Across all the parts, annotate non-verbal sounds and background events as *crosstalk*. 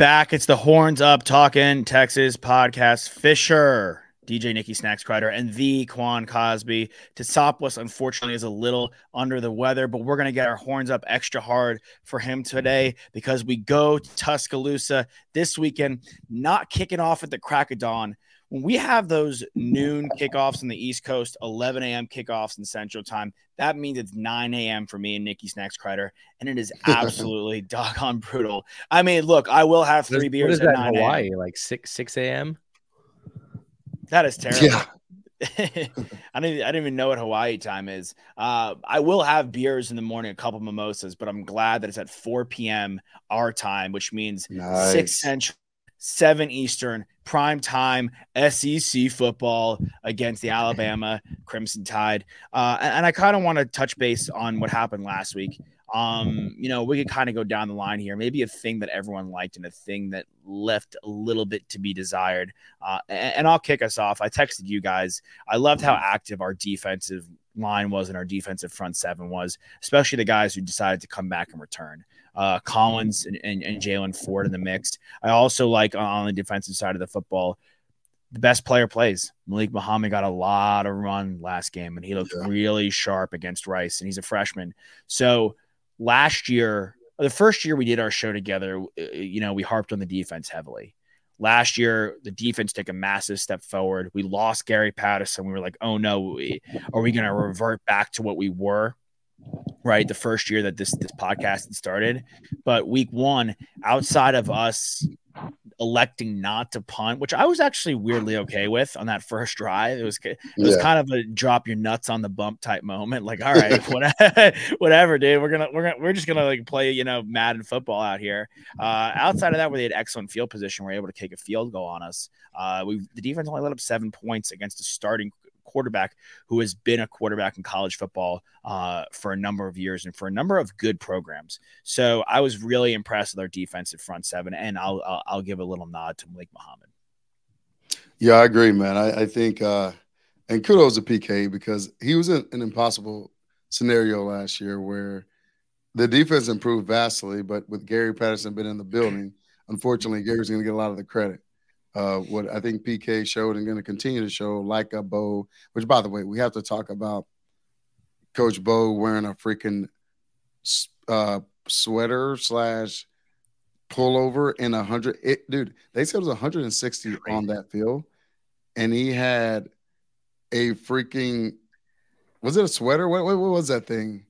Back. It's the Horns Up Talking Texas podcast. Fisher, DJ Nikki Snacks Crider, and the Quan Cosby. Tosopoulos, unfortunately, is a little under the weather, but we're going to get our horns up extra hard for him today because we go to Tuscaloosa this weekend, not kicking off at the crack of dawn when we have those noon kickoffs on the East Coast, 11 a.m. kickoffs in Central Time, that means it's 9 a.m. for me and Nikki Snacks Crider, and it is *laughs* absolutely doggone brutal. I mean, look, I will have three what beers is at that 9 in Hawaii, a.m. like six six a.m. That is terrible. Yeah. *laughs* *laughs* I didn't. I didn't even know what Hawaii time is. Uh, I will have beers in the morning, a couple mimosas, but I'm glad that it's at 4 p.m. our time, which means Nice. six central, seven Eastern, prime time SEC football against the Alabama Crimson Tide. Uh, and, and I kind of want to touch base on what happened last week. Um, you know, we could kind of go down the line here. Maybe a thing that everyone liked and a thing that left a little bit to be desired. Uh, and, and I'll kick us off. I texted you guys. I loved how active our defensive line was and our defensive front seven was, especially the guys who decided to come back and return. Uh, Collins and, and, and Jaylan Ford in the mix. I also like on the defensive side of the football, the best player plays. Malik Muhammad got a lot of run last game, and he looked Yeah. really sharp against Rice, and he's a freshman. So last year, the first year we did our show together, uh, you know, we harped on the defense heavily. Last year, the defense took a massive step forward. We lost Gary Patterson. We were like, oh no, we, are we going to revert back to what we were? Right, the first year that this this podcast had started, but week one, outside of us electing not to punt, which I was actually weirdly okay with on that first drive. It was it was Yeah. kind of a drop your nuts on the bump type moment. Like, all right, *laughs* whatever, *laughs* whatever, dude. We're gonna we're gonna we're just gonna like play you know Madden football out here. Uh, outside of that, where they had excellent field position, we are able to take a field goal on us. Uh, we the defense only let up seven points against a starting quarterback who has been a quarterback in college football uh, for a number of years and for a number of good programs. So I was really impressed with our defensive front seven, and I'll I'll, I'll give a little nod to Malik Muhammad. Yeah, I agree, man. I, I think, uh, and kudos to PK because he was in an impossible scenario last year where the defense improved vastly, but with Gary Patterson been in the building, unfortunately, Gary's going to get a lot of the credit. Uh, what I think PK showed and going to continue to show, like a Bo, which by the way, we have to talk about Coach Bo wearing a freaking uh, sweater slash pullover in a hundred. It, dude, they said it was 160 on that field, and he had a freaking. Was it a sweater? What, what, what was that thing?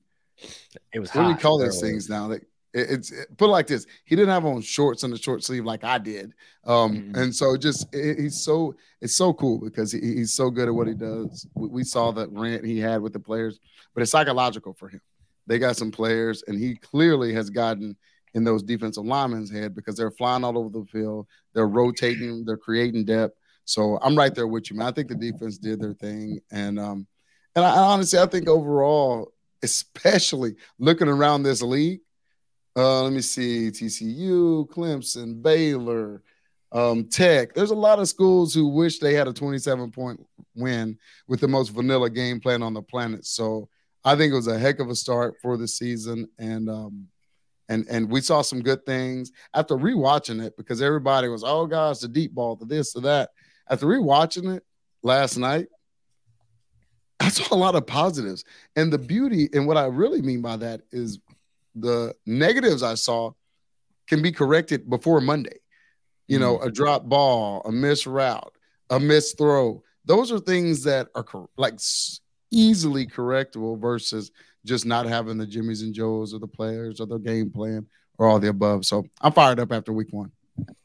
It was What do we call those things now? Like it, it's it, put it like this: he didn't have on shorts and a short sleeve like I did, um, Mhm. and so just it, he's so it's so cool because he, he's so good at what he does. We, we saw that rant he had with the players, but it's psychological for him. They got some players, and he clearly has gotten in those defensive linemen's head because they're flying all over the field, they're rotating, they're creating depth. So I'm right there with you, man. I think the defense did their thing, and um, and I honestly I think overall, especially looking around this league, uh, let me see, TCU, Clemson, Baylor, um, Tech. There's a lot of schools who wish they had a 27 point win with the most vanilla game plan on the planet. So I think it was a heck of a start for the season, and um, and and we saw some good things after rewatching it because everybody was, oh gosh, the deep ball, the this, to that. After rewatching it last night, I saw a lot of positives, and the beauty and what I really mean by that is the negatives I saw can be corrected before Monday. You know, a drop ball, a miss route, a miss throw. Those are things that are cor- like s- easily correctable versus just not having the Jimmys and Joes or the players or the game plan or all the above. So I'm fired up after week one.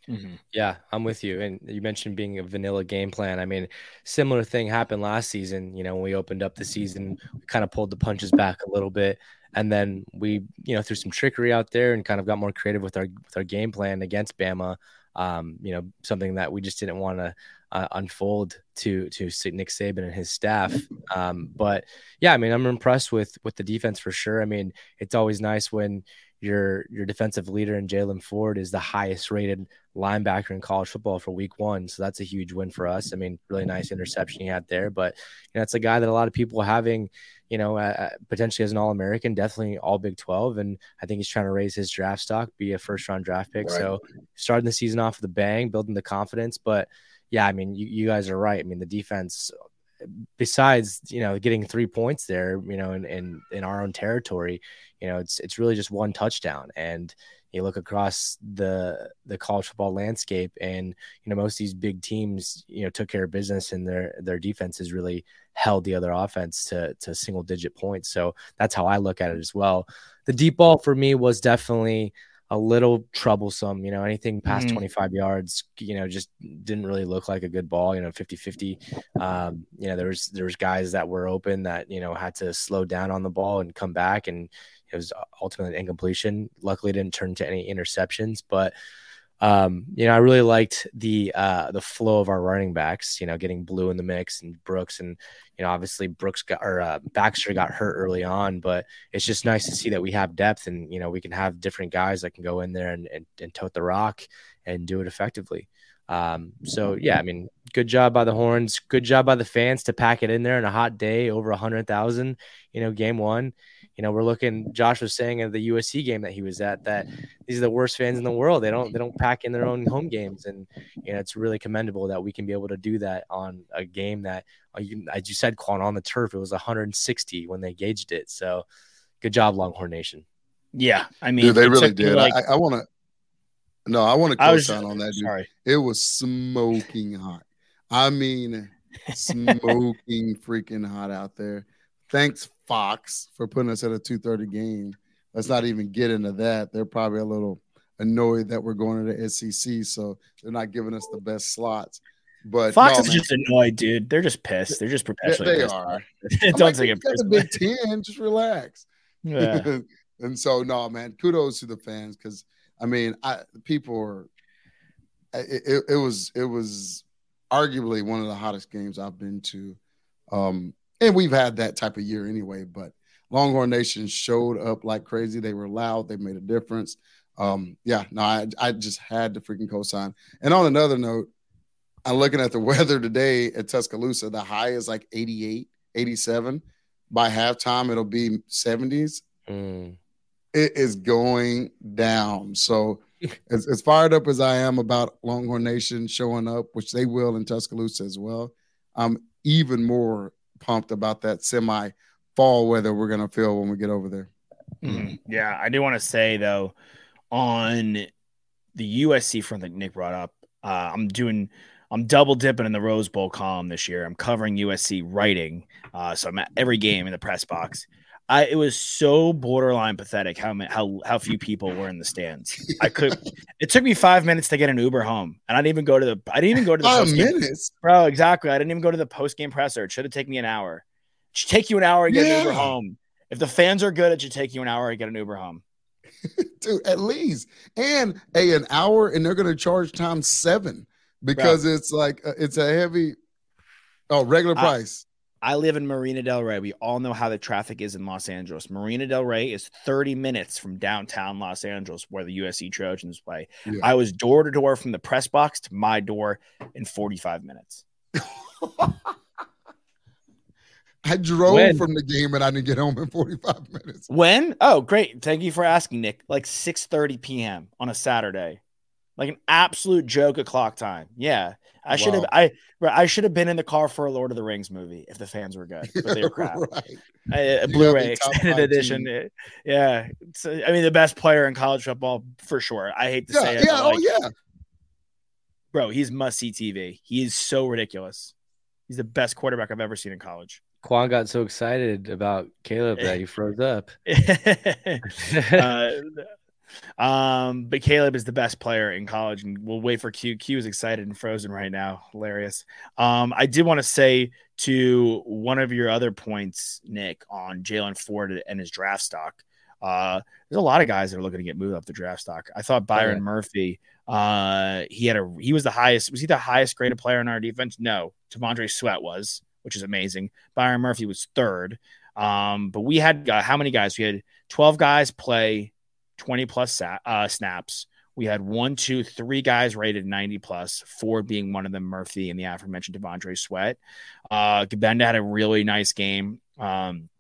Mhm. Yeah, I'm with you. And you mentioned being a vanilla game plan. I mean, similar thing happened last season. You know, when we opened up the season, we kind of pulled the punches back a little bit, and then we, you know, threw some trickery out there and kind of got more creative with our with our game plan against Bama. Um, you know, something that we just didn't want to uh, unfold to to Nick Saban and his staff. Um, but yeah, I mean, I'm impressed with with the defense for sure. I mean, it's always nice when your your defensive leader in Jaylan Ford is the highest rated linebacker in college football for week one. So that's a huge win for us. I mean, really nice interception he had there. But you know, it's a guy that a lot of people having, you know, uh, potentially as an All American, definitely all Big 12. And I think he's trying to raise his draft stock, be a first round draft pick. Right. So starting the season off with a bang, building the confidence. But yeah, I mean, you, you guys are right. I mean, the defense, besides, you know, getting three points there, you know, in, in, in our own territory, you know, it's, it's really just one touchdown. And, you look across the the college football landscape and you know most of these big teams you know took care of business and their their defenses really held the other offense to to single digit points so that's how i look at it as well the deep ball for me was definitely a little troublesome you know anything past Mhm. 25 yards you know just didn't really look like a good ball you know 50 50 um you know there was there was guys that were open that you know had to slow down on the ball and come back and it was ultimately an incompletion. Luckily, didn't turn to any interceptions, but um, you know, I really liked the uh, the flow of our running backs. You know, getting Blue in the mix and Brooks, and you know, obviously Brooks got or uh, Baxter got hurt early on, but it's just nice to see that we have depth, and you know, we can have different guys that can go in there and and, and tote the rock and do it effectively. Um, so yeah, I mean, good job by the horns, good job by the fans to pack it in there in a hot day, over a hundred thousand. You know, game one you know, we're looking. Josh was saying at the USC game that he was at that these are the worst fans in the world. They don't they don't pack in their own home games, and you know, it's really commendable that we can be able to do that on a game that, uh, as you said, Quan on the turf, it was 160 when they gauged it. So, good job, Longhorn Nation. Yeah, I mean, Dude, they really did. Like, I, I want to. No, I want to was co-sign on that, dude. sorry. It was smoking hot. I mean, *laughs* smoking freaking hot out there. Thanks, Fox, for putting us at a 2:30 game. Let's not even get into that. They're probably a little annoyed that we're going to the SEC, so they're not giving us the best slots. But Fox no, is man, just annoyed, dude. They're just pissed. They're just perpetually they pissed. are. *laughs* Don't like, take it personally. Big Ten. Just relax. Yeah. *laughs* and so no man kudos to the fans because i mean i people are it, it, it was it was arguably one of the hottest games i've been to. Um and we've had that type of year anyway but longhorn nation showed up like crazy. They were loud. They made a difference. Um yeah no i, I just had to freaking co-sign. And on another note i'm looking at the *laughs* weather today at tuscaloosa the high is like 88 87 by halftime it'll be 70s Mm. It is going down. So, as, as fired up as I am about Longhorn Nation showing up, which they will in Tuscaloosa as well, I'm even more pumped about that semi fall weather we're going to feel when we get over there. Mhm. Yeah, I do want to say though, on the USC front that Nick brought up, uh, I'm doing, I'm double dipping in the Rose Bowl column this year. I'm covering USC writing, uh, so I'm at every game in the press box. I it was so borderline pathetic how how how few people were in the stands. I could. *laughs* it took me five minutes to get an Uber home, and I didn't even go to the. I didn't even go to the Five minutes. bro. Exactly. I didn't even go to the post game presser. It should have taken me an hour. It should take you an hour to get an Uber home. If the fans are good, it should take you an hour to get an Uber home. *laughs* Dude, at least. And a an hour, and they're going to charge times seven because it's like, uh, it's a heavy, oh, regular price. I live in Marina Del Rey. We all know how the traffic is in Los Angeles. Marina Del Rey is 30 minutes from downtown Los Angeles, where the USC Trojans play. Yeah. I was door to door from the press box to my door in 45 minutes. *laughs* I drove When? from the game and I didn't get home in 45 minutes. When? Oh, great. Thank you for asking, Nick. Like 6:30 p.m. on a Saturday. Like an absolute joke of clock time. Yeah. I should have I I should have been in the car for a Lord of the Rings movie if the fans were good. But they were *laughs* crap. right. Uh, You Blu-ray gotta be top extended edition. team. Uh, Yeah, it's, uh, I mean the best player in college football for sure. I hate to Yeah, say it, yeah, but, oh yeah. bro, he's must see TV. He is so ridiculous. He's the best quarterback I've ever seen in college. Quan got so excited about Caleb that he froze up. *laughs* uh, Um, but Caleb is the best player in college, and we'll wait for Q. Q is excited and frozen right now. Hilarious. Um, I did want to say to one of your other points, Nick, on Jaylan Ford and his draft stock. Uh, there's a lot of guys that are looking to get moved up the draft stock. I thought Byron Murphy, uh, he had a he was the highest. Was he the highest graded player in our defense? No, T'Vondre Sweat was, which is amazing. Byron Murphy was third. Um, but we had uh, how many guys? We had 12 guys play 20 plus uh, snaps. We had one, two, three guys rated 90 plus, four being one of them, Murphy and the aforementioned T'Vondre Sweat. Uh, Gbenda had a really nice game. Um,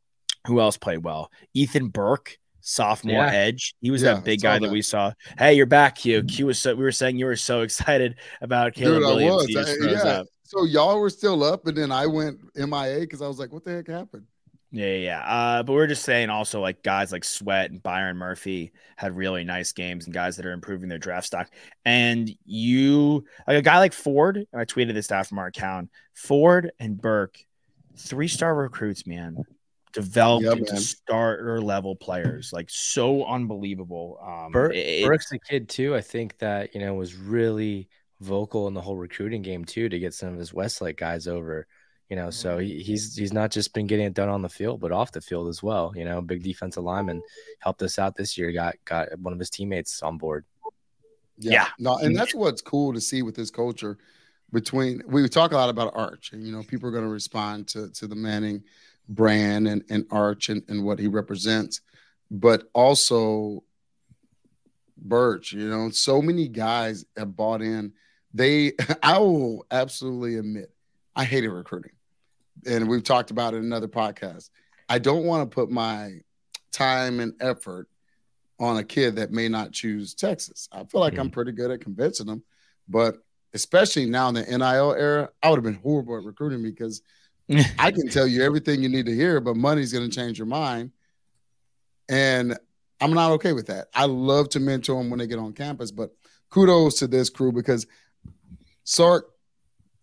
who else played well? Ethan Burke, sophomore Yeah. edge. He was Yeah, that big guy that. that. we saw. Hey, you're back, Q. Q was so we were saying you were so *laughs* excited about Caleb Dude, I Williams. was. I- yeah. up. So y'all were still up, and then I went MIA because I was like, "What the heck happened?" Yeah, yeah, yeah. Uh, but we're just saying also like guys like Sweat and Byron Murphy had really nice games and guys that are improving their draft stock. And you like a guy like Ford, and I tweeted this out from our account. Ford and Burke, three star recruits, man, developed Yeah, into man. starter level players, like so unbelievable. Um, Bur- it- Burke's a kid too. I think that you know was really vocal in the whole recruiting game too to get some of his Westlake guys over. You know, so he, he's he's not just been getting it done on the field, but off the field as well. You know, big defensive lineman helped us out this year. Got got one of his teammates on board. Yeah. No, and that's what's cool to see with this culture. Between we talk a lot about Arch, and you know, people are going to respond to to the Manning brand and and Arch and, and what he represents, but also Birch. You know, so many guys have bought in. They, *laughs* I will absolutely admit, I hated recruiting, and we've talked about it in another podcast. I don't want to put my time and effort on a kid that may not choose Texas. I feel like I'm mm-hmm. pretty good at convincing them, but especially now in the NIL era, I would have been horrible at recruiting me because *laughs* I can tell you everything you need to hear, but money's going to change your mind. And I'm not okay with that. I love to mentor them when they get on campus, but kudos to this crew because Sark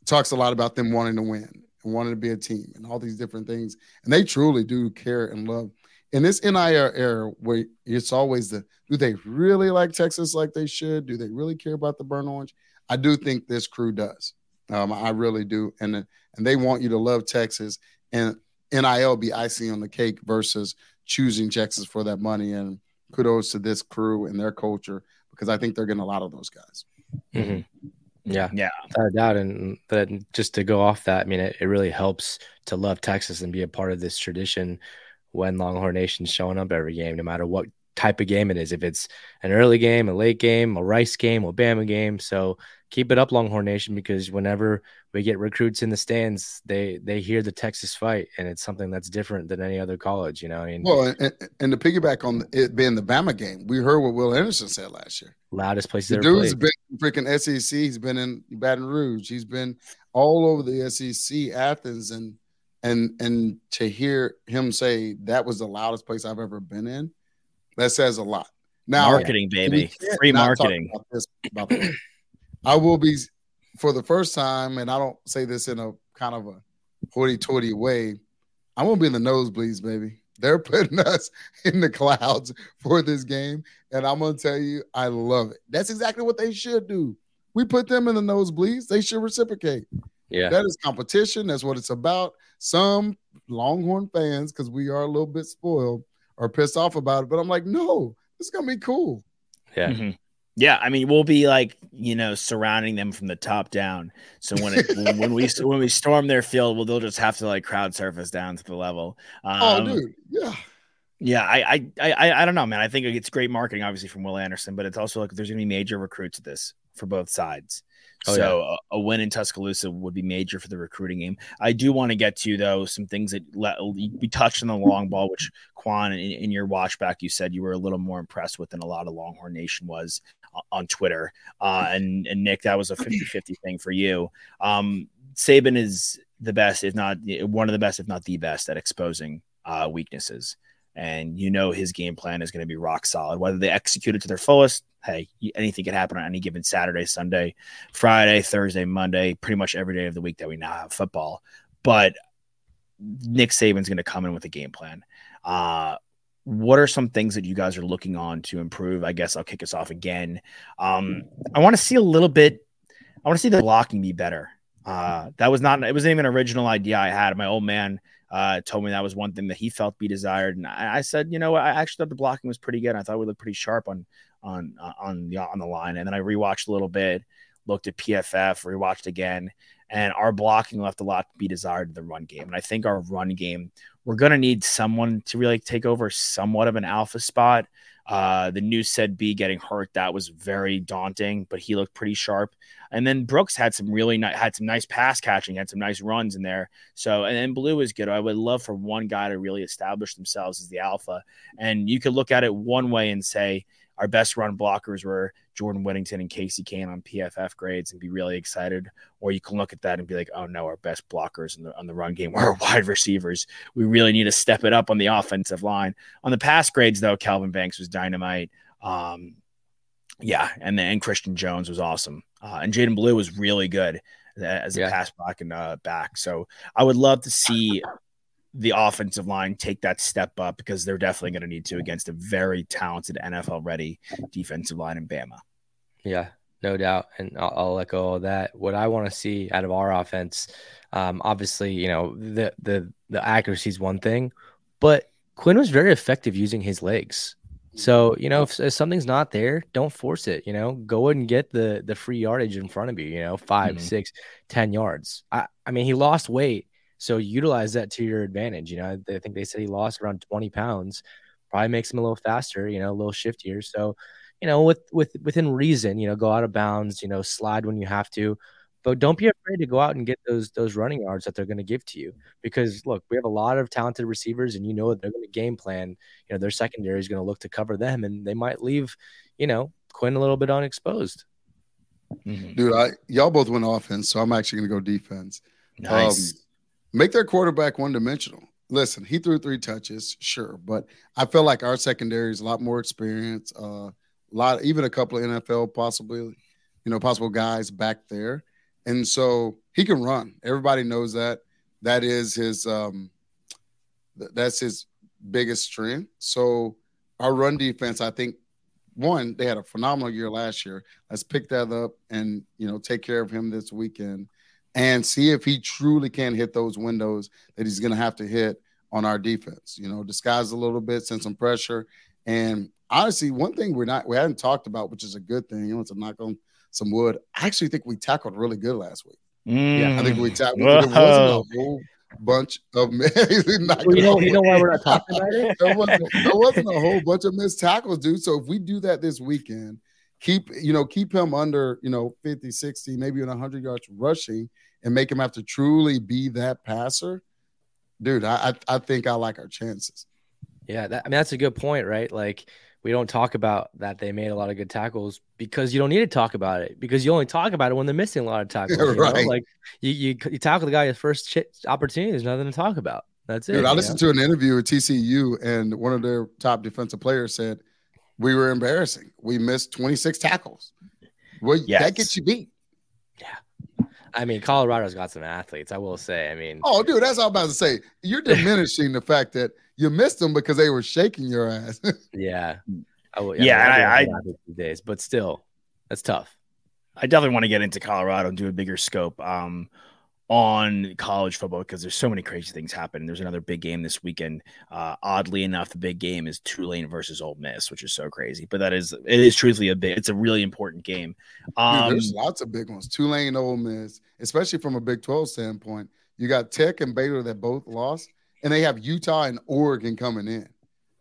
talks a lot about them wanting to win and wanting to be a team and all these different things. And they truly do care and love. In this NIL era where it's always the do they really like Texas like they should? Do they really care about the burn orange? I do think this crew does. Um, I really do. And and they want you to love Texas and NIL be icing on the cake versus choosing Texas for that money. And kudos to this crew and their culture because I think they're getting a lot of those guys. Mm-hmm. Yeah, Yeah. without a doubt. And that just to go off that, I mean, it, it really helps to love Texas and be a part of this tradition when Longhorn Nation's showing up every game, no matter what type of game it is. If it's an early game, a late game, a Rice game, a Bama game. So keep it up, Longhorn Nation, because whenever we get recruits in the stands, they they hear the Texas fight, and it's something that's different than any other college. You know, I mean, Well, and, and to piggyback on it being the Bama game, we heard what Will Anderson said last year. loudest place The ever dude's played. been freaking SEC. He's been in Baton Rouge. He's been all over the SEC, Athens, and and and to hear him say that was the loudest place I've ever been in, that says a lot. Now, marketing, baby. Free marketing. about this, by the way. I will be for the first time, and I don't say this in a kind of a hoity-toity way. I'm gonna be in the nosebleeds, baby. They're *laughs* putting us in the clouds for this game, and I'm gonna tell you, I love it. That's exactly what they should do. We put them in the nosebleeds; they should reciprocate. Yeah, That is competition. That's what it's about. Some Longhorn fans, because we are a little bit spoiled, are pissed off about it. But I'm like, no, this is gonna be cool. yeah. Mhm. Yeah, I mean, we'll be like you know surrounding them from the top down. So when it when, when we when we storm their field, well, they'll just have to like crowd surface down to the level. Um, oh, dude, yeah. Yeah, I, I I I don't know, man. I think it's great marketing, obviously from Will Anderson, but it's also like there's gonna be major recruits at this for both sides. Oh, so a, a win in Tuscaloosa would be major for the recruiting game. I do want to get to though some things that let, we touched on the long ball, which Quan in, in your watch back you said you were a little more impressed with than a lot of Longhorn Nation was on Twitter. Uh, *laughs* and and Nick, that was a 50-50 thing for you. Um, Saban is the best, if not one of the best, if not the best, at exposing uh, weaknesses and you know his game plan is going to be rock solid. Whether they execute it to their fullest, hey, anything can happen on any given Saturday, Sunday, Friday, Thursday, Monday, pretty much every day of the week that we now have football. But Nick Saban's going to come in with a game plan. Uh, what are some things that you guys are looking on to improve? I guess I'll kick us off again. Um, I want to see a little bit. I want to see the blocking be better. Uh, that was not. It wasn't even an original idea I had. My old man uh, told me that was one thing that he felt be desired, and I, I said, you know, I actually thought the blocking was pretty good. I thought we looked pretty sharp on on on the on the line, and then I rewatched a little bit, looked at PFF, rewatched again, and our blocking left a lot to be desired in the run game. And I think our run game, we're going to need someone to really take over somewhat of an alpha spot. Uh, the new said B getting hurt, that was very daunting, but he looked pretty sharp. And then Brooks had some really nice, had some nice pass catching, had some nice runs in there. So, and then Blue is good. I would love for one guy to really establish themselves as the alpha. And you could look at it one way and say, our best run blockers were Jordan Whittington and Casey Cain on PFF grades and be really excited. Or you can look at that and be like, oh no, our best blockers the, on the run game *laughs* are wide receivers. We really need to step it up on the offensive line. On the pass grades, though, Kelvin Banks was dynamite. Um, yeah, and then Christian Jones was awesome. Uh, and Jaydon Blue was really good as a yeah. pass blocking uh, back. So I would love to see the offensive line take that step up because they're definitely going to need to against a very talented NFL ready defensive line in Bama. Yeah, no doubt. And I'll, I'll echo all that. What I want to see out of our offense, um, obviously, you know, the, the, the accuracy is one thing, but Quinn was very effective using his legs. So, you know, if, if, something's not there, don't force it. You know, go and get the the free yardage in front of you, you know, 5 mm-hmm. six, ten yards. I, I mean, he lost weight so utilize that to your advantage. You know, I think they said he lost around 20 pounds. Probably makes him a little faster, you know, a little shiftier. So, you know, with with within reason, you know, go out of bounds, you know, slide when you have to. But don't be afraid to go out and get those those running yards that they're going to give to you. Because look, we have a lot of talented receivers, and you know they're going to game plan. You know, their secondary is going to look to cover them, and they might leave, you know, Quinn a little bit unexposed. Mm-hmm. Dude, I y'all both went offense, so I'm actually going to go defense. Nice. Um, Make their quarterback one dimensional. Listen, he threw three touches, sure, but I feel like our secondary is a lot more experience. Uh, a lot, even a couple of NFL possibly, you know, possible guys back there, and so he can run. Everybody knows that. That is his. Um, that's his biggest strength. So our run defense, I think, one they had a phenomenal year last year. Let's pick that up and you know take care of him this weekend and see if he truly can hit those windows that he's going to have to hit on our defense. You know, disguise a little bit, send some pressure. And honestly, one thing we're not we haven't talked about, which is a good thing, you know, to knock on some wood. I actually think we tackled really good last week. Mm. Yeah, I think we tackled. There wasn't a whole bunch of *laughs* well, you know, you know why we're not talking about it. there, wasn't, there wasn't a whole bunch of missed tackles, dude. So if we do that this weekend, keep you know keep him under you know 50 60 maybe in 100 yards rushing and make him have to truly be that passer dude i i, I think i like our chances yeah that, i mean that's a good point right like we don't talk about that they made a lot of good tackles because you don't need to talk about it because you only talk about it when they're missing a lot of *laughs* tackles. right. Like you, you, you tackle the guy his first ch- opportunity, there's nothing to talk about. That's it. Dude, I listened know? to an interview with TCU, and one of their top defensive players said we were embarrassing. We missed 26 tackles. Well, yes. that gets you beat. Yeah. I mean, Colorado's got some athletes, I will say. I mean, oh, dude, that's all I'm about to say. You're *laughs* diminishing the fact that you missed them because they were shaking your ass. *laughs* yeah. Oh, yeah. yeah I, I, these days, but still, that's tough. I definitely want to get into Colorado and do a bigger scope. Um, on college football because there's so many crazy things happening. There's another big game this weekend. Uh, oddly enough, the big game is Tulane versus Ole Miss, which is so crazy. But that is it is truthfully a big. It's a really important game. Um, Dude, there's lots of big ones. Tulane, Ole Miss, especially from a Big 12 standpoint. You got Tech and Baylor that both lost, and they have Utah and Oregon coming in.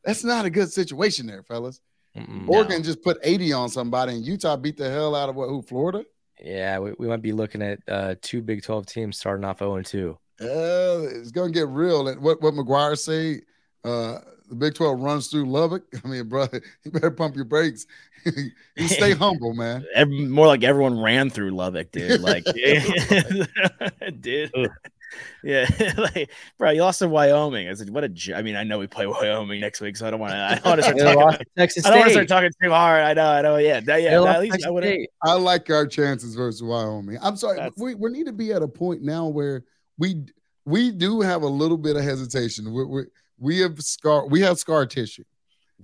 That's not a good situation there, fellas. Mm-mm, Oregon no. just put 80 on somebody, and Utah beat the hell out of what? Who? Florida? Yeah, we, we might be looking at uh, two Big 12 teams starting off 0 2. Uh, it's going to get real. And what, what McGuire say, uh, the Big 12 runs through Lubbock. *laughs* I mean, brother, you better pump your brakes. *laughs* you stay humble, man. *laughs* More like everyone ran through Lubbock, dude. Like, dude. Yeah, *laughs* like, bro, you lost to Wyoming. I said, what a. J-. I mean, I know we play *laughs* Wyoming next week, so I don't want to. I don't want *laughs* to start talking. Texas I don't want to start talking too hard. I know, I know. Yeah, that, yeah. At least I would. I like our chances versus Wyoming. I'm sorry, we, we need to be at a point now where we we do have a little bit of hesitation. We we we have scar we have scar tissue.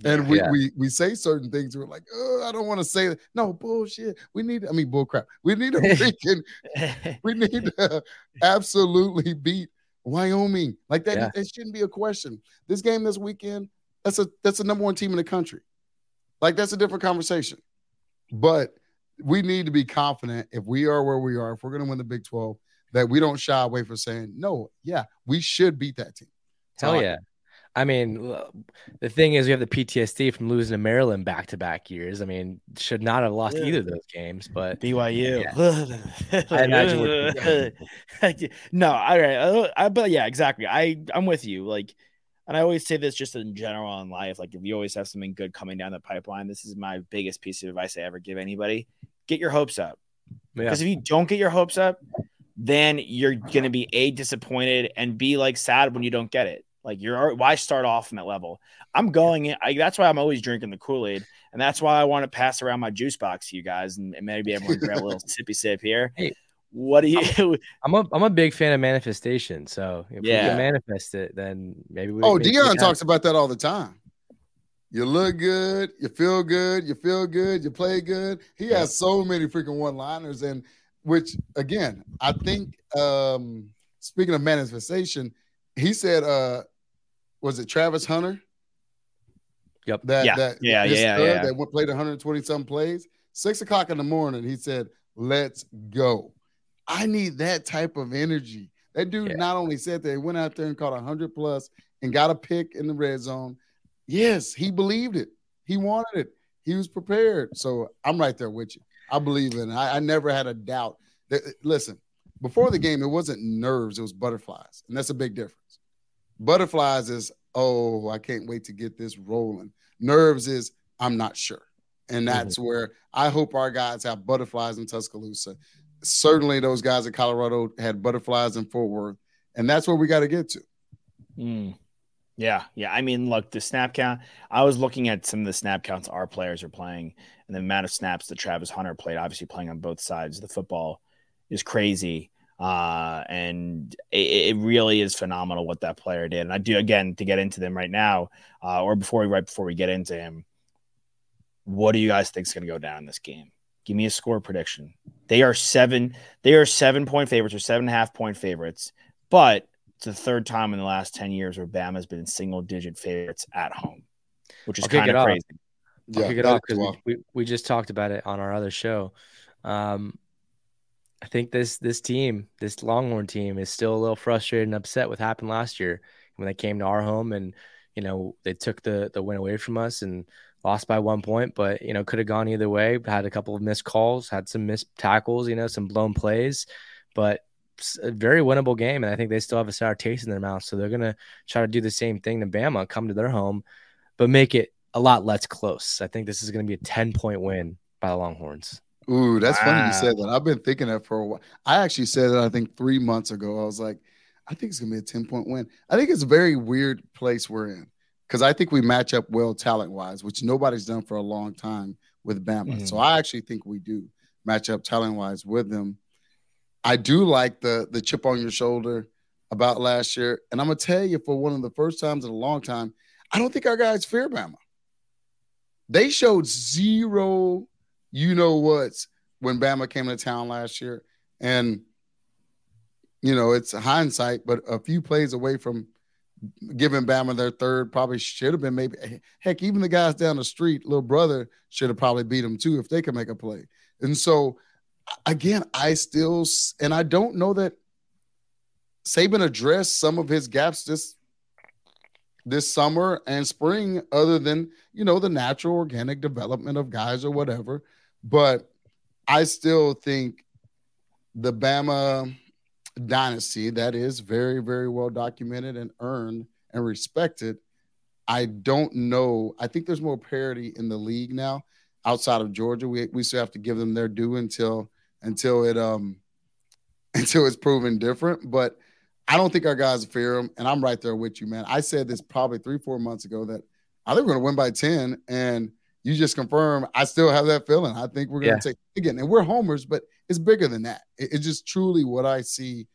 And we, Yeah. we we say certain things. We're like, oh, I don't want to say that. No bullshit. We need. I mean, bullcrap. We need to *laughs* freaking. *laughs* we need to absolutely beat Wyoming. Like that. Yeah. It shouldn't be a question. This game this weekend. That's a that's the number one team in the country. Like that's a different conversation. But we need to be confident if we are where we are, if we're going to win the Big 12, that we don't shy away from saying, no, yeah, we should beat that team. Hell yeah. I mean, the thing is, we have the PTSD from losing to Maryland back to back years. I mean, should not have lost Yeah. either of those games, but BYU. *laughs* I imagine *laughs* no, all right. I, but yeah, exactly. I I'm with you. Like, and I always say this just in general in life. Like, if you always have something good coming down the pipeline, this is my biggest piece of advice I ever give anybody: get your hopes up. yeah. Because if you don't get your hopes up, then you're gonna be a disappointed and be like sad when you don't get it. Like you're why start off from that level? I'm going in. I, that's why I'm always drinking the Kool Aid, and that's why I want to pass around my juice box to you guys, and, and maybe everyone *laughs* grab a little sippy sip here. Hey. What do you? I'm a *laughs* I'm a big fan of manifestation. So if we Yeah. can manifest it, then maybe we. Oh, maybe Deion talks about that all the time. You look good, you feel good, you feel good, you play good. He has so many freaking one-liners, and which again, I think um speaking of manifestation, he said uh was it Travis Hunter? Yep. That Yeah. that Yeah, his yeah, yeah. that went, played 120 some plays. Six o'clock in the morning, he said, Let's go. I need that type of energy. That dude Yeah. not only said that he went out there and caught 100 plus and got a pick in the red zone. Yes, he believed it. He wanted it. He was prepared. So I'm right there with you. I believe in it. I, I never had a doubt. That, listen, before the game, it wasn't nerves, it was butterflies. And that's a big difference. Butterflies is, oh, I can't wait to get this rolling. Nerves is, I'm not sure. And that's where I hope our guys have butterflies in Tuscaloosa. Certainly, those guys in Colorado had butterflies in Fort Worth. And that's where we got to get to. Hmm. Yeah, yeah. I mean, look, the snap count. I was looking at some of the snap counts our players are playing, and the amount of snaps that Travis Hunter played, obviously playing on both sides of the football, is crazy. Uh, and it, it really is phenomenal what that player did. And I do again to get into them right now, uh, or before we right before we get into him. What do you guys think is going to go down in this game? Give me a score prediction. They are seven. They are seven point favorites or seven and a half point favorites, but it's the third time in the last 10 years where Bama's been single digit favorites at home, which is I'll kind of off. crazy. I'll kick it off because wild. we, we, we just talked about it on our other show. Um, I think this this team, this Longhorn team, is still a little frustrated and upset with what happened last year when they came to our home and you know they took the the win away from us and lost by one point, but you know could have gone either way. Had a couple of missed calls, had some missed tackles, you know, some blown plays, but a very winnable game, and I think they still have a sour taste in their mouth. So they're gonna try to do the same thing to Bama, come to their home, but make it a lot less close. I think this is to be a 10 point win by the Longhorns. Ooh, that's funny you said that. I've been thinking that for a while. I actually said that I think three months ago. I was like, I think it's gonna be a 10 point win. I think it's a very weird place we're in because I think we match up well talent wise, which nobody's done for a long time with Bama. So mm-hmm. I actually think we do match up talent wise with them. I do like the the chip on your shoulder about last year, and I'm gonna tell you for one of the first times in a long time, I don't think our guys fear Bama. They showed zero you know what's when Bama came to town last year. And, you know, it's hindsight, but a few plays away from giving Bama their third probably should have been maybe heck, even the guys down the street, little brother should have probably beat them too if they could make a play. And so again, I still and I don't know that Saban addressed some of his gaps this this summer and spring, other than you know the natural organic development of guys or whatever. But I still think the Bama dynasty that is very, very well documented and earned and respected. I don't know. I think there's more parity in the league now outside of Georgia. We we still have to give them their due until until it um *laughs* until it's proven different. But I don't think our guys fear them, and I'm right there with you, man. I said this probably three, four months ago that I think we're going to win by ten, and you just confirm. I still have that feeling. I think we're going Yeah. to take again, and we're homers, but it's bigger than that. It- it's just truly what I see,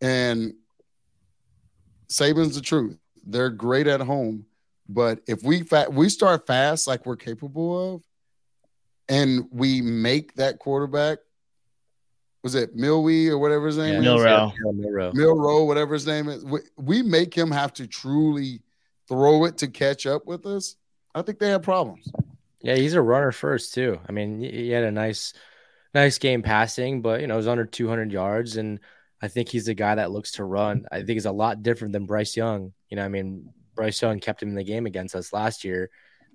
and Saban's the truth. They're great at home, But if we fa- we start fast like we're capable of, and we make that quarterback, was it Milwee or whatever his name Yeah, is? Milroe. Milroe. Milroe, whatever his name is. We, we make him have to truly throw it to catch up with us. I think they have problems. Yeah, he's a runner first too. I mean, he had a nice, nice game passing, but you know, it was under 200 yards, and I think he's the guy that looks to run. I think he's a lot different than Bryce Young. You know, I mean, Bryce Young kept him in the game against us last year.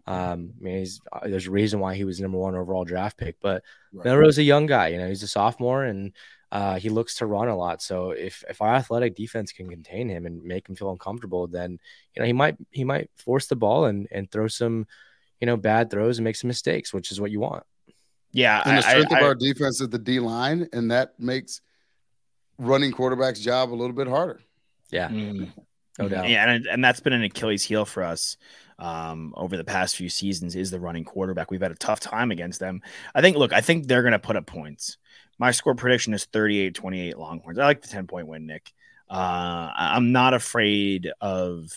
Um, I mean, he's, there's a reason why he was number one overall draft pick, but Right. Milroe's a young guy. You know, he's a sophomore and uh, he looks to run a lot. So if if our athletic defense can contain him and make him feel uncomfortable, then you know he might he might force the ball and and throw some you know bad throws and make some mistakes, which is what you want. Yeah, And the strength I- of I- our defense is the D line, and that makes running quarterback's job a little bit harder. Yeah, Mm. no doubt. Yeah, and, and that's been an Achilles heel for us um, over the past few seasons is the running quarterback. We've had a tough time against them. I think, look, I think they're going to put up points. My score prediction is 38 28 Longhorns. I like the 10 point win, Nick. Uh, I'm not afraid of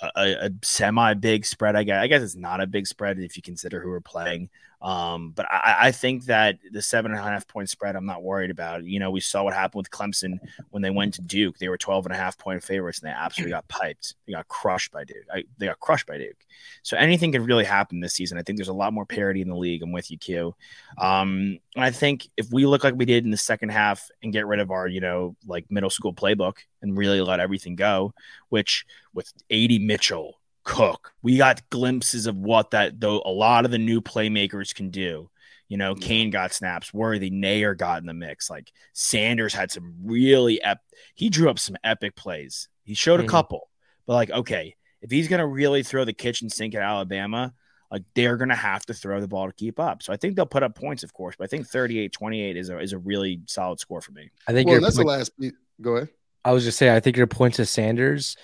a, a, semi big spread. I guess, I guess it's not a big spread if you consider who we're playing. Um, but I, I think that the seven and a half point spread, I'm not worried about. You know, we saw what happened with Clemson when they went to Duke. They were 12 and a half point favorites and they absolutely got piped. They got crushed by Duke. I, they got crushed by Duke. So anything can really happen this season. I think there's a lot more parity in the league. I'm with you, Q. Um, and I think if we look like we did in the second half and get rid of our, you know, like middle school playbook and really let everything go, which with 80 Mitchell, Cook, we got glimpses of what that though a lot of the new playmakers can do. You know, Cain got snaps, Worthy, Nayer got in the mix. Like Sanders had some really ep- he drew up some epic plays. He showed a Mhm. couple, but like, okay, if he's gonna really throw the kitchen sink at Alabama, like they're gonna have to throw the ball to keep up. So I think they'll put up points, of course, but I think 38-28 is a is a really solid score for me. I think Well, your that's the last. Go ahead. I was just saying, I think your point to Sanders.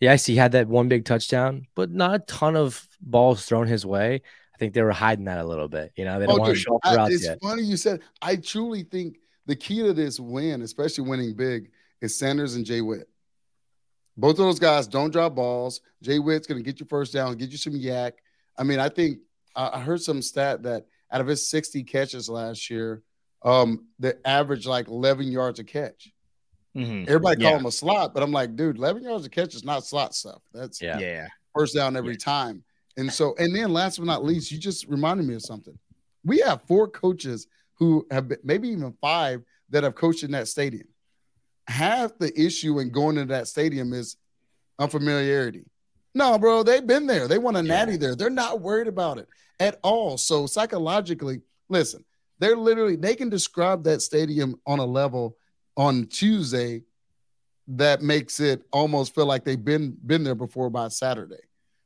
Yes, he had that one big touchdown, but not a ton of balls thrown his way. I think they were hiding that a little bit. You know, they don't Oh, want to dude, show off I- it's yet. funny you said. I truly think the key to this win, especially winning big, is Sanders and Jay Witt. Both of those guys don't drop balls. Jay Witt's going to get you first down, get you some yak. I mean, I think I I heard some stat that out of his 60 catches last year, um, the average like 11 yards a catch. Mm-hmm. Everybody call Yeah. him a slot, but I'm like, dude, 11 yards a catch is not slot stuff. That's Yeah. Yeah. first down every time. And so, and then last but not least, you just reminded me of something. We have four coaches who have been, maybe even five that have coached in that stadium. Half the issue in going into that stadium is unfamiliarity. No, bro, they've been there. They want a natty there. They're not worried about it at all. So psychologically, listen, they're literally they can describe that stadium on a level on Tuesday that makes it almost feel like they've been been there before by Saturday.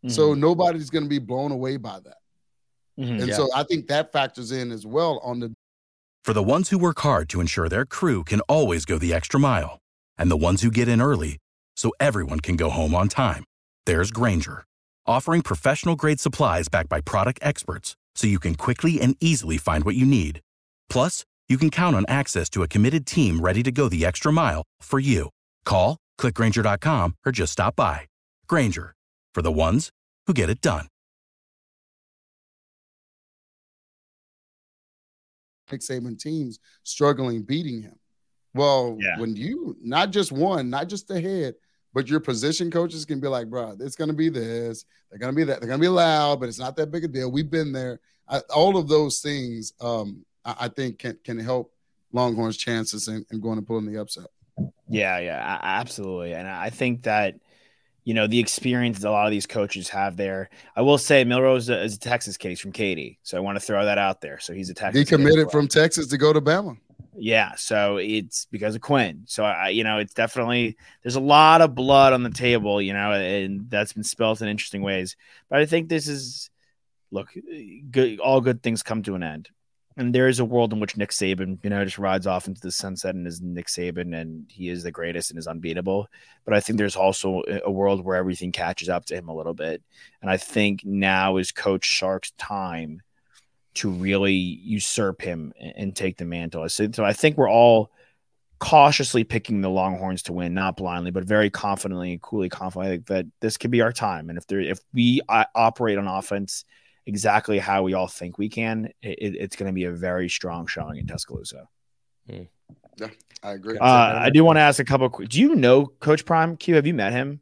So nobody's going to be blown away by that. Mhm. And Yeah. so I think that factors in as well on the For the ones who work hard to ensure their crew can always go the extra mile, and the ones who get in early so everyone can go home on time, there's Grainger, offering professional grade supplies backed by product experts so you can quickly and easily find what you need. Plus, you can count on access to a committed team ready to go the extra mile for you. Call, clickgrainger.com, or just stop by. Grainger, for the ones who get it done. Nick Saban teams struggling beating him. Well, Yeah. when you not just one, not just the head, but your position coaches can be like, bro, it's going to be this, they're going to be that, they're going to be loud, but it's not that big a deal. We've been there. I, all of those things, um, I, I think can can help Longhorns' chances in, in going and pulling the upset. Yeah, yeah, absolutely. And I think that you know the experience that a lot of these coaches have there. I will say Milroe's is a, is a Texas case from Katy, so I want to throw that out there. So he's a Texas. He committed well. from Texas to go to Bama. Yeah, so it's because of Quinn. So I, you know, it's definitely there's a lot of blood on the table, you know, and that's been spelt in interesting ways. But I think this is look, good. All good things come to an end, and there is a world in which Nick Saban, you know, just rides off into the sunset and is Nick Saban, and he is the greatest and is unbeatable. But I think there's also a world where everything catches up to him a little bit, and I think now is Coach Sark's time to really usurp him and, and take the mantle. So, so I think we're all cautiously picking the Longhorns to win, not blindly, but very confidently and coolly confident that this could be our time. And if there, if we uh, operate on offense exactly how we all think we can, it, it's going to be a very strong showing in Tuscaloosa. Hmm. Yeah, I agree. Uh, I do want to ask a couple. Do you know Coach Prime Q? Have you met him?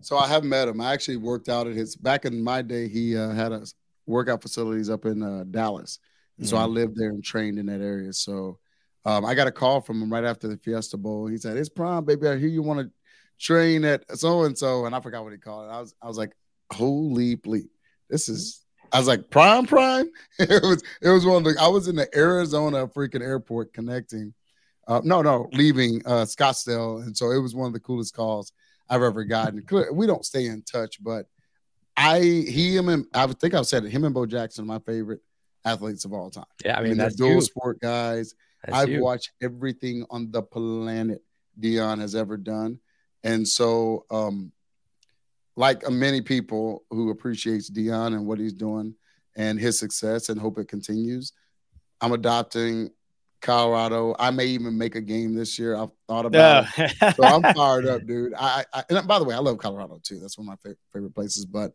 So I have met him. I actually worked out at his back in my day. He uh, had a workout facilities up in uh, Dallas, and mm-hmm. so I mm-hmm. lived there and trained in that area. So um, I got a call from him right after the Fiesta Bowl. He said, "It's Prime, baby. I hear you want to train at so and so," and I forgot what he called it. I was I was like, "Holy bleep, this is." I was like, "Prime, Prime." *laughs* it was it was one of the. I was in the Arizona freaking airport connecting. Uh, no, no, leaving uh, Scottsdale, and so it was one of the coolest calls I've ever gotten. We don't stay in touch, but I he him and I think I've said it. Him and Bo Jackson are my favorite athletes of all time. Yeah, I mean, I mean that's dual you. sport guys. That's I've you. watched everything on the planet Deion has ever done, and so um, like many people who appreciates Deion and what he's doing and his success and hope it continues. I'm adopting Colorado. I may even make a game this year. I've thought about it. *laughs* So I'm fired up, dude. I, I, and by the way, I love Colorado too. That's one of my favorite places. But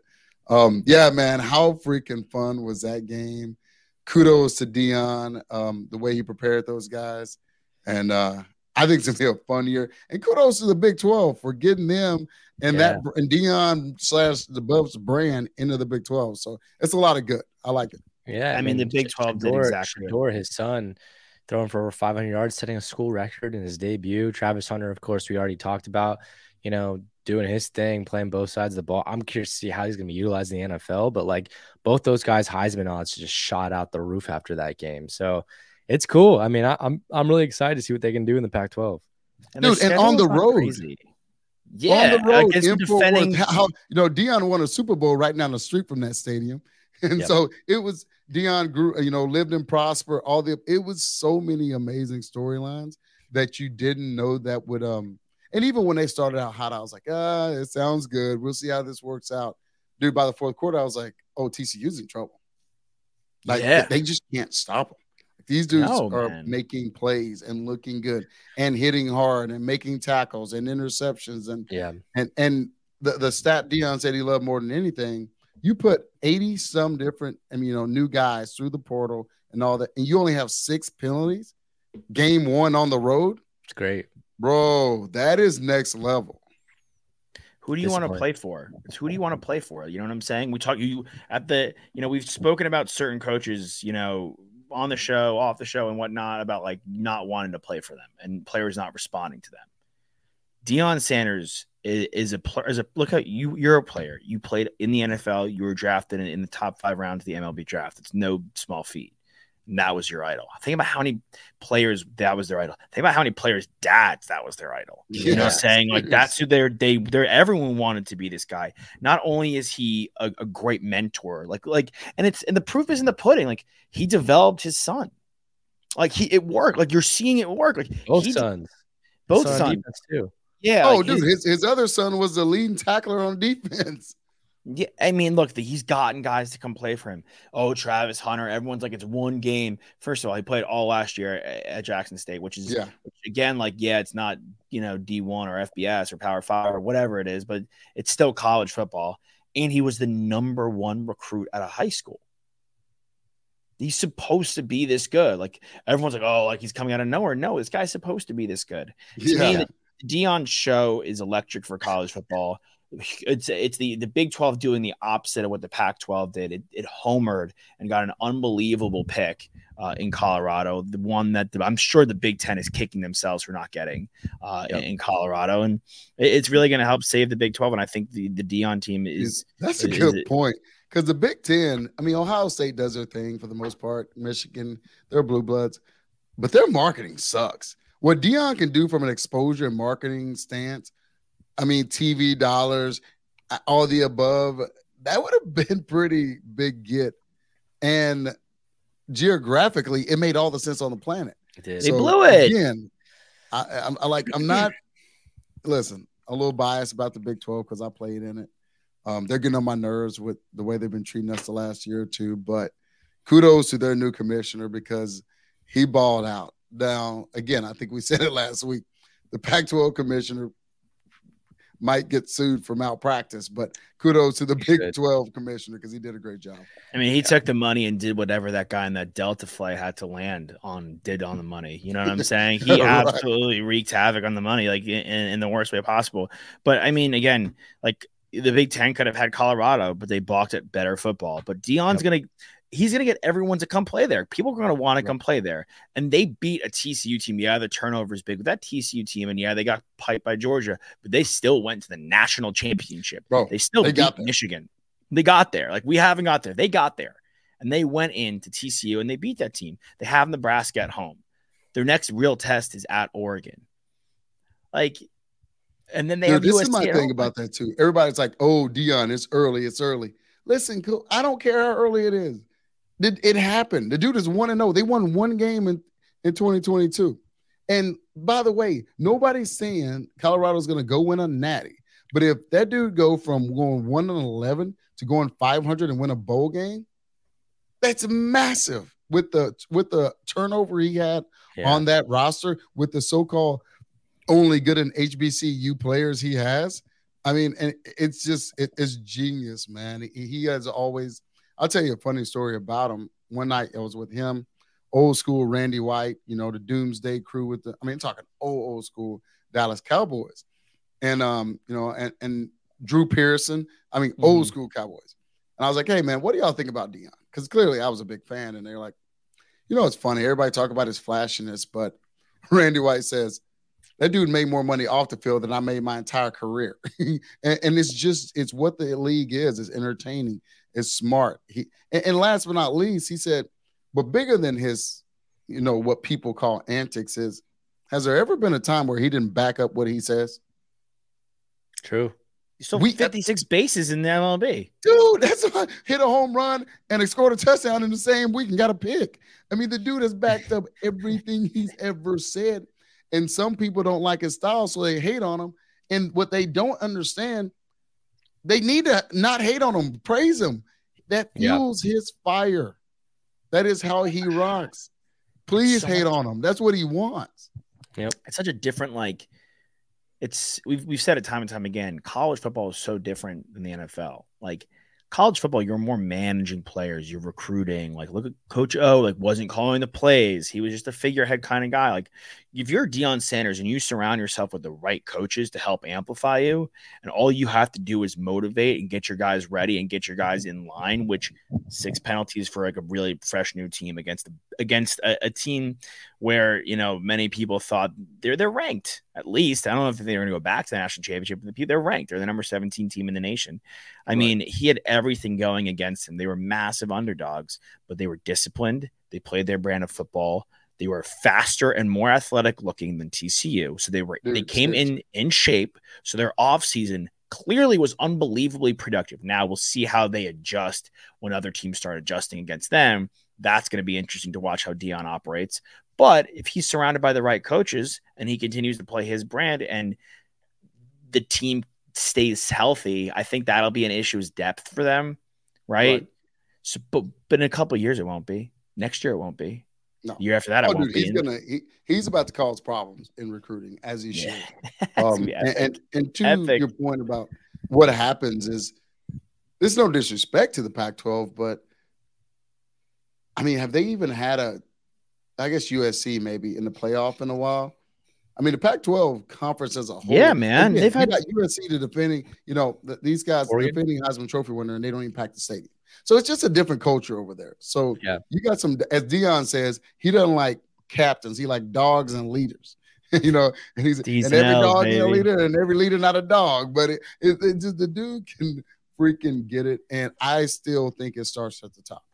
um, yeah, man, how freaking fun was that game? Kudos to Deion, um, the way he prepared those guys. And uh, I think it's gonna be a fun year. And kudos to the Big 12 for getting them and yeah. that and Deion slash the Buffs brand into the Big 12. So it's a lot of good. I like it. Yeah, I, I mean, mean, the Big 12 did exactly. Shedeur, his son, throwing for over 500 yards, setting a school record in his debut. Travis Hunter, of course, we already talked about, you know, doing his thing, playing both sides of the ball. I'm curious to see how he's going to be utilized in the NFL, but like both those guys, Heisman odds just shot out the roof after that game. So it's cool. I mean, I, am I'm, I'm really excited to see what they can do in the Pac-12. And Dude, and on the road. Crazy. Yeah, on the road, defending... how you know Deion won a Super Bowl right down the street from that stadium, *laughs* and yep. so it was Deion grew, you know, lived and prosper. All the it was so many amazing storylines that you didn't know that would um. And even when they started out hot, I was like, ah, it sounds good. We'll see how this works out. Dude, by the fourth quarter, I was like, oh, TCU's in trouble. Like yeah. they just can't stop them. These dudes no, are man. making plays and looking good and hitting hard and making tackles and interceptions and yeah and and the, the stat Deion said he loved more than anything you put 80 some different, I mean, you know, new guys through the portal and all that, and you only have six penalties, game one on the road. It's great. Bro, that is next level. Who do you want to play for? It's who do you want to play for? You know what I'm saying? We talk you at the, you know, we've spoken about certain coaches, you know, on the show, off the show, and whatnot about like not wanting to play for them and players not responding to them. Deion Sanders is, is a player. Is a look at you. You're a player. You played in the NFL. You were drafted in, in, the top five rounds of the MLB draft. It's no small feat. And that was your idol. Think about how many players that was their idol. Think about how many players' dads that was their idol. You know, what I'm saying like that's who they're they they're everyone wanted to be this guy. Not only is he a, a great mentor, like like, and it's and the proof is in the pudding. Like he developed his son. Like he it worked. Like you're seeing it work. Like both sons, both sons too. Yeah. Oh, like dude, his, his other son was the leading tackler on defense. Yeah, I mean, look, he's gotten guys to come play for him. Oh, Travis Hunter, everyone's like, it's one game. First of all, he played all last year at Jackson State, which is, yeah. Which again, like, yeah, it's not, you know, D1 or FBS or Power Five or whatever it is, but it's still college football. And he was the number one recruit at a high school. He's supposed to be this good. Like, everyone's like, oh, like he's coming out of nowhere. No, this guy's supposed to be this good. Yeah. Deion show is electric for college football. It's it's the the Big 12 doing the opposite of what the Pac 12 did. It, it homered and got an unbelievable pick uh, in Colorado, the one that the, I'm sure the Big Ten is kicking themselves for not getting uh, yep. in, in, Colorado, and it, it's really going to help save the Big 12. And I think the the Deion team is that's a is, good is, point because the Big Ten. I mean, Ohio State does their thing for the most part. Michigan, they're blue bloods, but their marketing sucks what Deion can do from an exposure and marketing stance, I mean, TV dollars, all the above, that would have *laughs* been pretty big get. And geographically, it made all the sense on the planet. It did. So, they blew it. Again, I, I'm I like, I'm not, *clears throat* listen, a little biased about the Big 12 because I played in it. Um, they're getting on my nerves with the way they've been treating us the last year or two, but kudos to their new commissioner because he balled out Now, again. I think we said it last week. The Pac-12 commissioner might get sued for malpractice, but kudos to the Big 12 commissioner because he did a great job. I mean, he yeah. took the money and did whatever that guy in that Delta flight had to land on, did on the money. You know what I'm saying? *laughs* He right. absolutely wreaked havoc on the money, like in, in the worst way possible. But I mean, again, like the Big Ten could have had Colorado, but they balked at better football. But Deion's yep. going to he's going to get everyone to come play there. People are going to want to come play there. And they beat a TCU team. Yeah, the turnover is big with that TCU team. And yeah, they got piped by Georgia, but they still went to the national championship. Bro, they still they beat Michigan. They got there. Like we haven't got there. They got there. And they went into TCU and they beat that team. They have Nebraska at home. Their next real test is at Oregon. Like, and then they Dude, have this USC is my thing about that too. Everybody's like, "Oh, Deion, it's early. It's early." Listen, I don't care how early it is. It, it happened. The dude is one and zero. Oh. They won one game in in 2022. And by the way, nobody's saying Colorado's going to go win a natty. But if that dude go from going one and eleven to going 500 and win a bowl game, that's massive. With the with the turnover he had yeah. on that roster, with the so-called only good in HBCU players he has, I mean, and it's just it, it's genius, man. He, he has always I'll tell you a funny story about him. One night I was with him, old school Randy White, you know, the Doomsday crew with the, I mean, talking old, old school Dallas Cowboys. And, um, you know, and, and Drew Pearson, I mean, mm-hmm. old school Cowboys. And I was like, hey, man, what do y'all think about Deion? Because clearly I was a big fan. And they're like, you know, it's funny. Everybody talk about his flashiness, but *laughs* Randy White says, that dude made more money off the field than I made my entire career. *laughs* and, and, it's just, it's what the league is. It's entertaining is smart. He and, and last but not least, he said, but bigger than his, you know, what people call antics is, has there ever been a time where he didn't back up what he says? True. He stole we, uh, 56 bases in the MLB. Dude, that's a, hit a home run and he scored a touchdown in the same week and got a pick. I mean, the dude has backed up *laughs* everything he's ever said. And some people don't like his style, so they hate on him. And what they don't understand they need to not hate on him, praise him. That fuels yep. his fire. That is how he rocks. Please so hate on him. That's what he wants. Yep. It's such a different like it's we've we've said it time and time again. College football is so different than the NFL. Like college football, you're more managing players, you're recruiting. Like, look at Coach O, like, wasn't calling the plays. He was just a figurehead kind of guy. Like, if you're Deion Sanders and you surround yourself with the right coaches to help amplify you, and all you have to do is motivate and get your guys ready and get your guys in line, which six penalties for like a really fresh new team against against a, a team where you know many people thought they're they're ranked at least. I don't know if they're going to go back to the national championship, but they're ranked. They're the number 17 team in the nation. I right. mean, he had everything going against him. They were massive underdogs, but they were disciplined. They played their brand of football they were faster and more athletic looking than TCU. So they were Dude, they came in in shape. So their offseason clearly was unbelievably productive. Now we'll see how they adjust when other teams start adjusting against them. That's going to be interesting to watch how Deion operates. But if he's surrounded by the right coaches and he continues to play his brand and the team stays healthy, I think that'll be an issue is depth for them, right? right. So, but, but in a couple years it won't be. Next year it won't be. No. Year after that, oh, dude, he's gonna he, he's about to cause problems in recruiting as he should. *laughs* um, and, and, and to epic. your point about what happens is there's no disrespect to the Pac-12, but I mean, have they even had a? I guess USC maybe in the playoff in a while. I mean, the Pac-12 conference as a whole. Yeah, man, they've had USC to defending. You know, the, these guys Oregon. defending Heisman Trophy winner, and they don't even pack the stadium. So it's just a different culture over there. So yeah. you got some, as Deion says, he doesn't like captains. He like dogs and leaders. *laughs* you know, and he's and every dog is a leader, and every leader not a dog. But it, it, it just the dude can freaking get it, and I still think it starts at the top.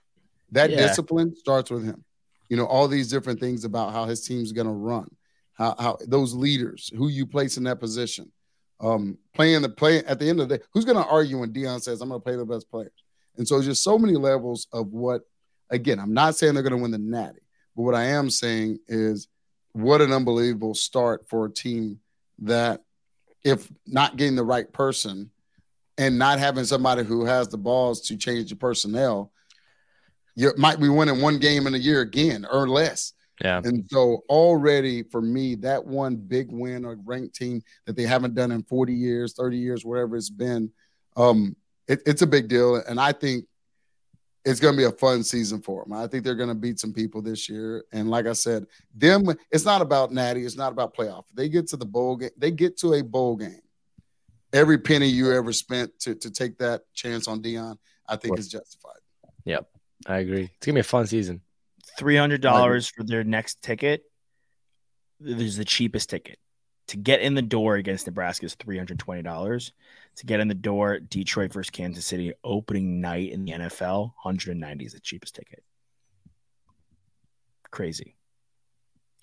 That yeah. discipline starts with him. You know, all these different things about how his team's going to run, how, how those leaders, who you place in that position, um, playing the play at the end of the day. Who's going to argue when Deion says, "I'm going to play the best players"? And so just so many levels of what, again, I'm not saying they're going to win the natty, but what I am saying is what an unbelievable start for a team that, if not getting the right person and not having somebody who has the balls to change the personnel, you might be winning one game in a year again or less. Yeah. And so already for me, that one big win or ranked team that they haven't done in 40 years, 30 years, whatever it's been, um, it, it's a big deal. And I think it's going to be a fun season for them. I think they're going to beat some people this year. And like I said, them, it's not about Natty. It's not about playoff. They get to the bowl game. They get to a bowl game. Every penny you ever spent to, to take that chance on Deion, I think is justified. Yep. I agree. It's going to be a fun season. $300 for their next ticket. is the cheapest ticket. To get in the door against Nebraska is $320 to get in the door. Detroit versus Kansas City opening night in the NFL, 190 is the cheapest ticket. Crazy.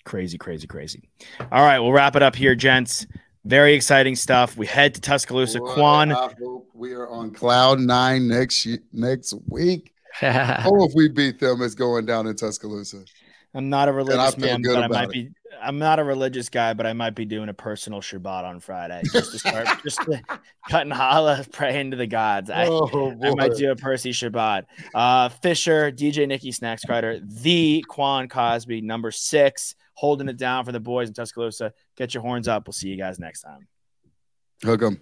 Crazy, crazy, crazy. All right, we'll wrap it up here, gents. Very exciting stuff. We head to Tuscaloosa. Boy, Quan. I hope we are on cloud nine next next week. *laughs* oh, if we beat them, it's going down in Tuscaloosa. I'm not a religious feel man, but I might it. be. I'm not a religious guy, but I might be doing a personal Shabbat on Friday just to start, *laughs* just to cut and holla, pray into the gods. I, oh, I might do a Percy Shabbat. Uh, Fisher, DJ Nikki Snacks Crider, the Quan Cosby, number six, holding it down for the boys in Tuscaloosa. Get your horns up. We'll see you guys next time. Hook 'em.